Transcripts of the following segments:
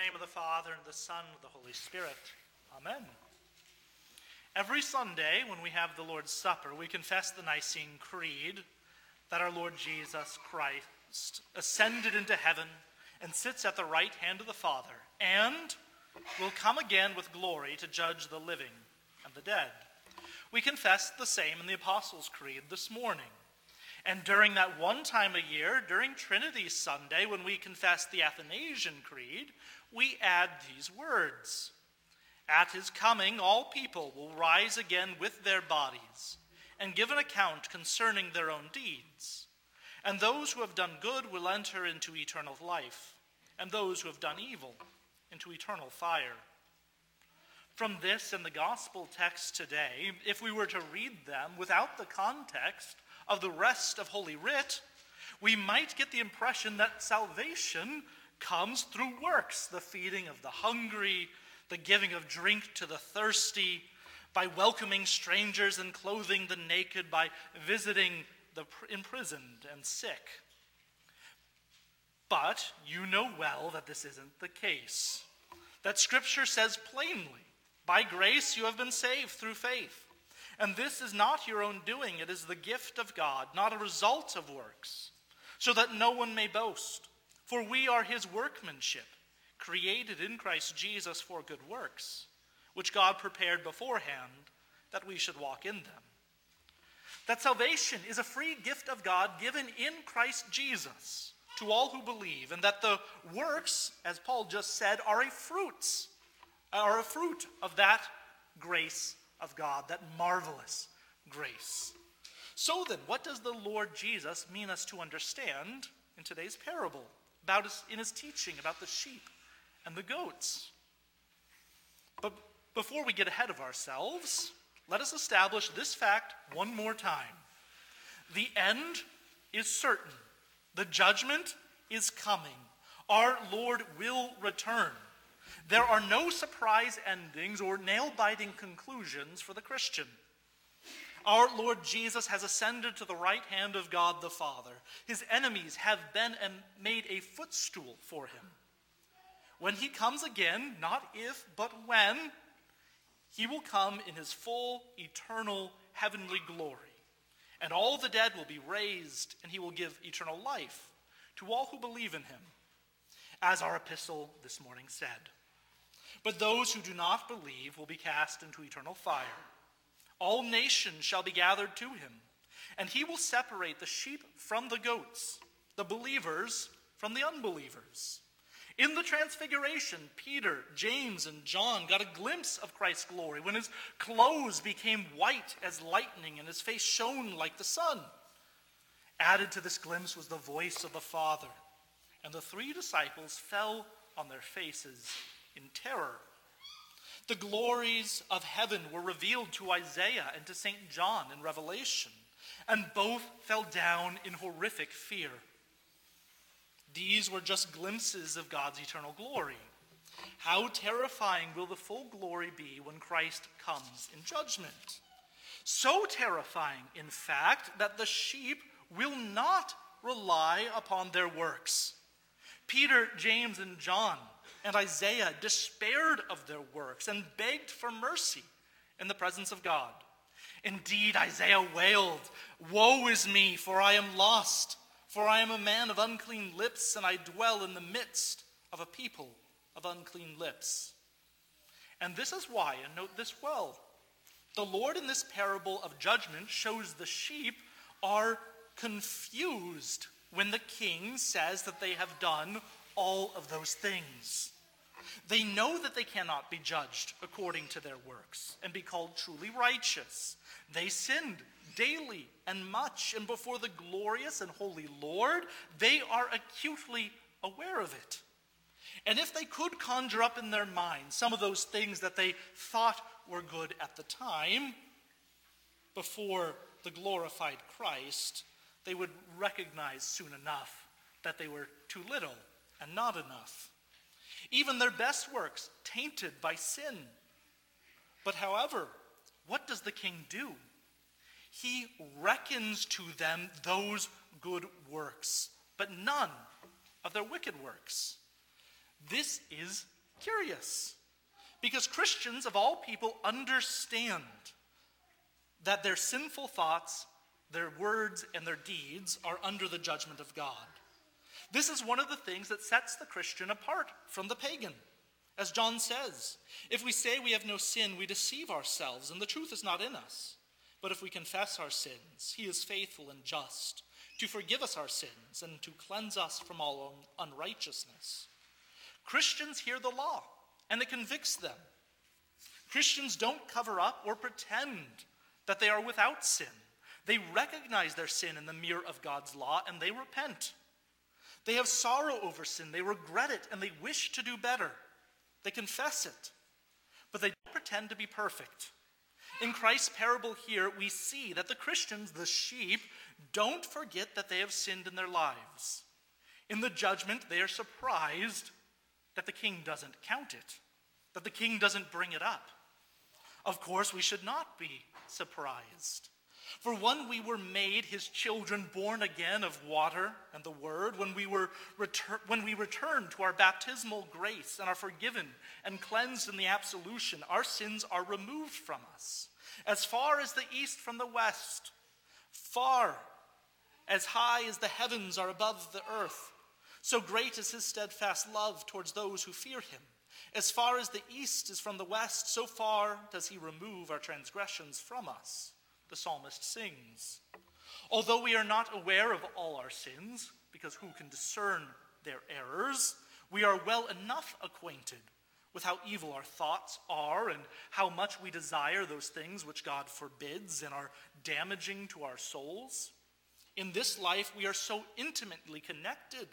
name of the Father, and the Son, and the Holy Spirit. Amen. Every Sunday, when we have the Lord's Supper, we confess the Nicene Creed that our Lord Jesus Christ ascended into heaven and sits at the right hand of the Father, and will come again with glory to judge the living and the dead. We confess the same in the Apostles' Creed this morning. And during that one time a year, during Trinity Sunday, when we confess the Athanasian Creed, we add these words At his coming, all people will rise again with their bodies and give an account concerning their own deeds. And those who have done good will enter into eternal life, and those who have done evil into eternal fire. From this and the gospel text today, if we were to read them without the context of the rest of Holy Writ, we might get the impression that salvation comes through works the feeding of the hungry, the giving of drink to the thirsty, by welcoming strangers and clothing the naked, by visiting the imprisoned and sick. But you know well that this isn't the case. That Scripture says plainly, by grace you have been saved through faith. And this is not your own doing, it is the gift of God, not a result of works, so that no one may boast. For we are his workmanship, created in Christ Jesus for good works, which God prepared beforehand that we should walk in them. That salvation is a free gift of God given in Christ Jesus to all who believe, and that the works, as Paul just said, are a fruits, are a fruit of that grace of God, that marvelous grace. So then, what does the Lord Jesus mean us to understand in today's parable about his, in his teaching about the sheep and the goats? But before we get ahead of ourselves, let us establish this fact one more time. The end is certain. The judgment is coming. Our Lord will return. There are no surprise endings or nail biting conclusions for the Christian. Our Lord Jesus has ascended to the right hand of God the Father. His enemies have been and made a footstool for him. When he comes again, not if, but when, he will come in his full, eternal, heavenly glory. And all the dead will be raised, and he will give eternal life to all who believe in him, as our epistle this morning said. But those who do not believe will be cast into eternal fire. All nations shall be gathered to him, and he will separate the sheep from the goats, the believers from the unbelievers. In the transfiguration, Peter, James, and John got a glimpse of Christ's glory when his clothes became white as lightning and his face shone like the sun. Added to this glimpse was the voice of the Father, and the three disciples fell on their faces in terror. The glories of heaven were revealed to Isaiah and to St. John in Revelation, and both fell down in horrific fear. These were just glimpses of God's eternal glory. How terrifying will the full glory be when Christ comes in judgment? So terrifying, in fact, that the sheep will not rely upon their works. Peter, James, and John and Isaiah despaired of their works and begged for mercy in the presence of God. Indeed, Isaiah wailed, Woe is me, for I am lost, for I am a man of unclean lips, and I dwell in the midst of a people of unclean lips. And this is why, and note this well, the Lord in this parable of judgment shows the sheep are confused when the king says that they have done all of those things. They know that they cannot be judged according to their works and be called truly righteous. They sinned daily and much, and before the glorious and holy Lord, they are acutely aware of it. And if they could conjure up in their minds some of those things that they thought were good at the time, before the glorified Christ, they would recognize soon enough that they were too little and not enough. Even their best works tainted by sin. But however, what does the king do? He reckons to them those good works, but none of their wicked works. This is Curious. Because Christians of all people understand that their sinful thoughts, their words, and their deeds are under the judgment of God. This is one of the things that sets the Christian apart from the pagan. As John says, if we say we have no sin, we deceive ourselves, and the truth is not in us. But if we confess our sins, he is faithful and just to forgive us our sins and to cleanse us from all unrighteousness. Christians hear the law, and it convicts them. Christians don't cover up or pretend that they are without sin. They recognize their sin in the mirror of God's law and they repent. They have sorrow over sin, they regret it, and they wish to do better. They confess it, but they don't pretend to be perfect. In Christ's parable here, we see that the Christians, the sheep, don't forget that they have sinned in their lives. In the judgment, they are surprised that the king doesn't count it, that the king doesn't bring it up. Of course, we should not be surprised. For when we were made his children, born again of water and the word, when we, were retur- when we return to our baptismal grace and are forgiven and cleansed in the absolution, our sins are removed from us. As far as the east from the west, far as high as the heavens are above the earth, so great is his steadfast love towards those who fear him. As far as the east is from the west, so far does he remove our transgressions from us, the psalmist sings. Although we are not aware of all our sins, because who can discern their errors, we are well enough acquainted with how evil our thoughts are and how much we desire those things which God forbids and are damaging to our souls. In this life, we are so intimately connected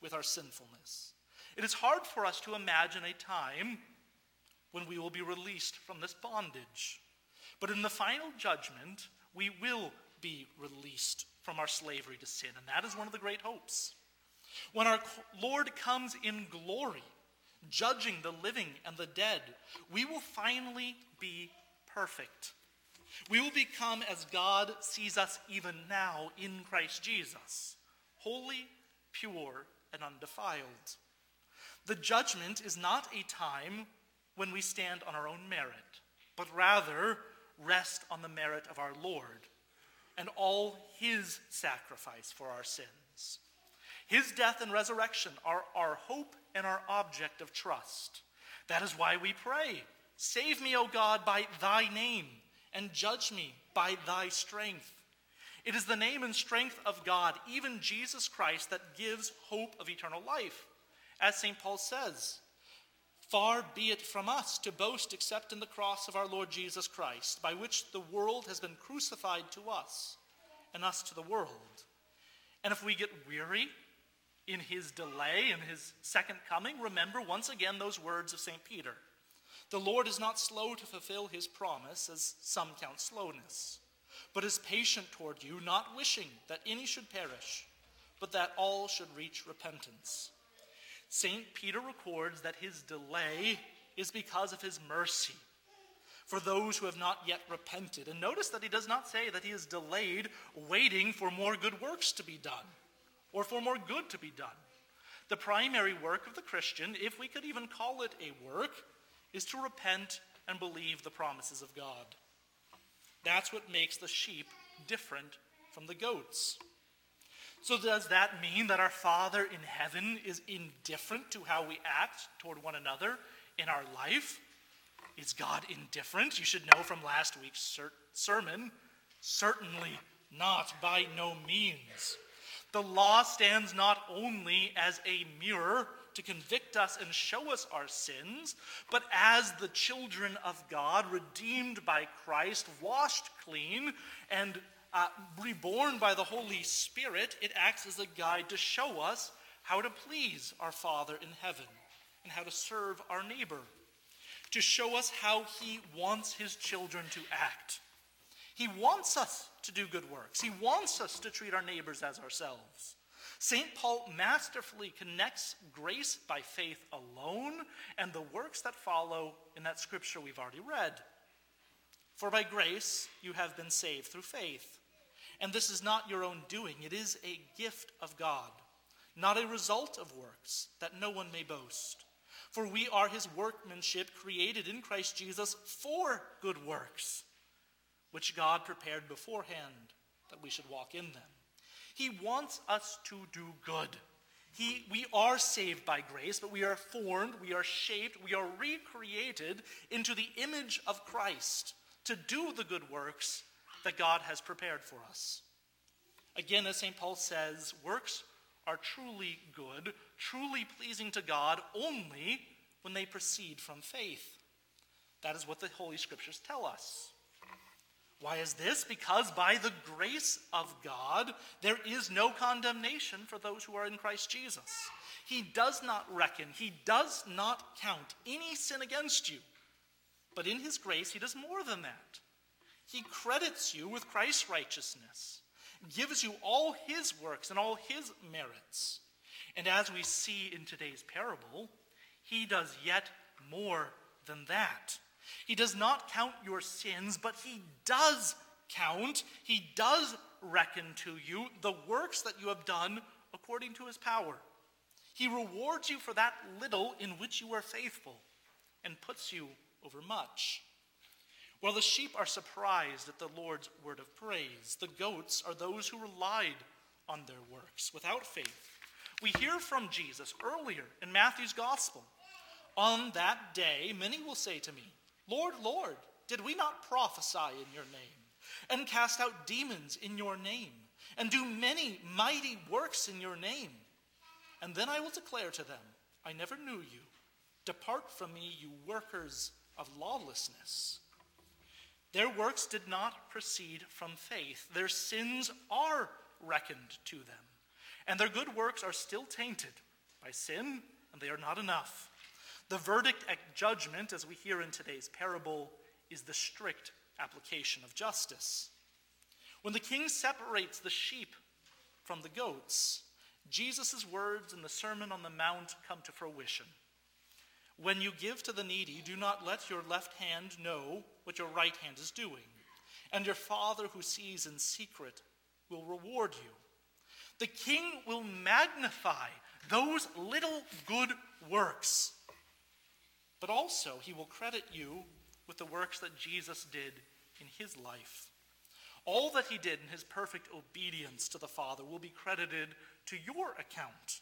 with our sinfulness it is hard for us to imagine a time when we will be released from this bondage. But in the final judgment, we will be released from our slavery to sin, and that is one of the great hopes. When our Lord comes in glory, judging the living and the dead, we will finally be perfect. We will become as God sees us even now in Christ Jesus holy, pure, and undefiled. The judgment is not a time when we stand on our own merit, but rather rest on the merit of our Lord and all his sacrifice for our sins. His death and resurrection are our hope and our object of trust. That is why we pray Save me, O God, by thy name, and judge me by thy strength. It is the name and strength of God, even Jesus Christ, that gives hope of eternal life. As St. Paul says, Far be it from us to boast except in the cross of our Lord Jesus Christ, by which the world has been crucified to us, and us to the world. And if we get weary in his delay, in his second coming, remember once again those words of St. Peter The Lord is not slow to fulfill his promise, as some count slowness, but is patient toward you, not wishing that any should perish, but that all should reach repentance. St. Peter records that his delay is because of his mercy for those who have not yet repented. And notice that he does not say that he is delayed waiting for more good works to be done or for more good to be done. The primary work of the Christian, if we could even call it a work, is to repent and believe the promises of God. That's what makes the sheep different from the goats. So, does that mean that our Father in heaven is indifferent to how we act toward one another in our life? Is God indifferent? You should know from last week's ser- sermon. Certainly not, by no means. The law stands not only as a mirror to convict us and show us our sins, but as the children of God, redeemed by Christ, washed clean, and uh, reborn by the Holy Spirit, it acts as a guide to show us how to please our Father in heaven and how to serve our neighbor, to show us how He wants His children to act. He wants us to do good works, He wants us to treat our neighbors as ourselves. St. Paul masterfully connects grace by faith alone and the works that follow in that scripture we've already read. For by grace you have been saved through faith. And this is not your own doing, it is a gift of God, not a result of works, that no one may boast. For we are his workmanship created in Christ Jesus for good works, which God prepared beforehand that we should walk in them. He wants us to do good. He, we are saved by grace, but we are formed, we are shaped, we are recreated into the image of Christ to do the good works that God has prepared for us. Again, as St. Paul says, works are truly good, truly pleasing to God only when they proceed from faith. That is what the Holy Scriptures tell us. Why is this? Because by the grace of God, there is no condemnation for those who are in Christ Jesus. He does not reckon, He does not count any sin against you. But in His grace, He does more than that. He credits you with Christ's righteousness, gives you all His works and all His merits. And as we see in today's parable, He does yet more than that. He does not count your sins, but He does count, He does reckon to you the works that you have done according to His power. He rewards you for that little in which you are faithful and puts you over much. Well, the sheep are surprised at the Lord's word of praise. The goats are those who relied on their works without faith. We hear from Jesus earlier in Matthew's gospel. On that day, many will say to me, Lord, Lord, did we not prophesy in your name, and cast out demons in your name, and do many mighty works in your name? And then I will declare to them, I never knew you. Depart from me, you workers of lawlessness. Their works did not proceed from faith. Their sins are reckoned to them. And their good works are still tainted by sin, and they are not enough. The verdict at judgment, as we hear in today's parable, is the strict application of justice. When the king separates the sheep from the goats, Jesus' words in the Sermon on the Mount come to fruition. When you give to the needy, do not let your left hand know what your right hand is doing, and your Father who sees in secret will reward you. The king will magnify those little good works but also he will credit you with the works that Jesus did in his life. All that he did in his perfect obedience to the Father will be credited to your account.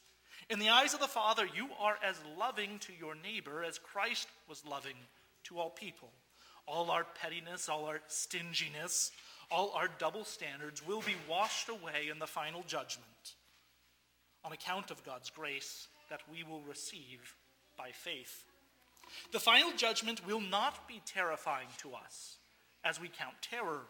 In the eyes of the Father, you are as loving to your neighbor as Christ was loving to all people. All our pettiness, all our stinginess, all our double standards will be washed away in the final judgment on account of God's grace that we will receive by faith. The final judgment will not be terrifying to us as we count terror.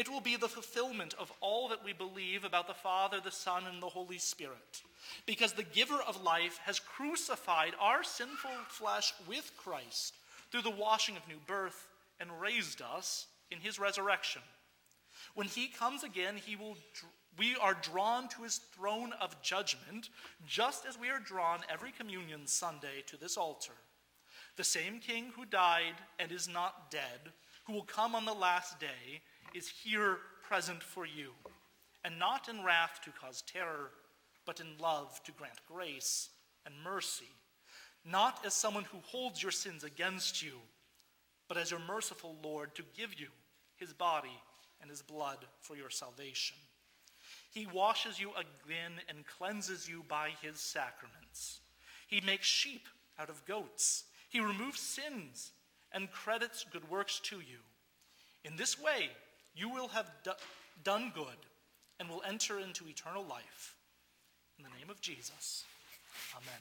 It will be the fulfillment of all that we believe about the Father, the Son, and the Holy Spirit. Because the giver of life has crucified our sinful flesh with Christ through the washing of new birth and raised us in his resurrection. When he comes again, he will we are drawn to his throne of judgment, just as we are drawn every communion Sunday to this altar. The same king who died and is not dead, who will come on the last day, is here present for you, and not in wrath to cause terror, but in love to grant grace and mercy, not as someone who holds your sins against you, but as your merciful Lord to give you his body and his blood for your salvation. He washes you again and cleanses you by his sacraments. He makes sheep out of goats he removes sins and credits good works to you. In this way, you will have do- done good and will enter into eternal life. In the name of Jesus, amen.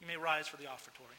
You may rise for the offertory.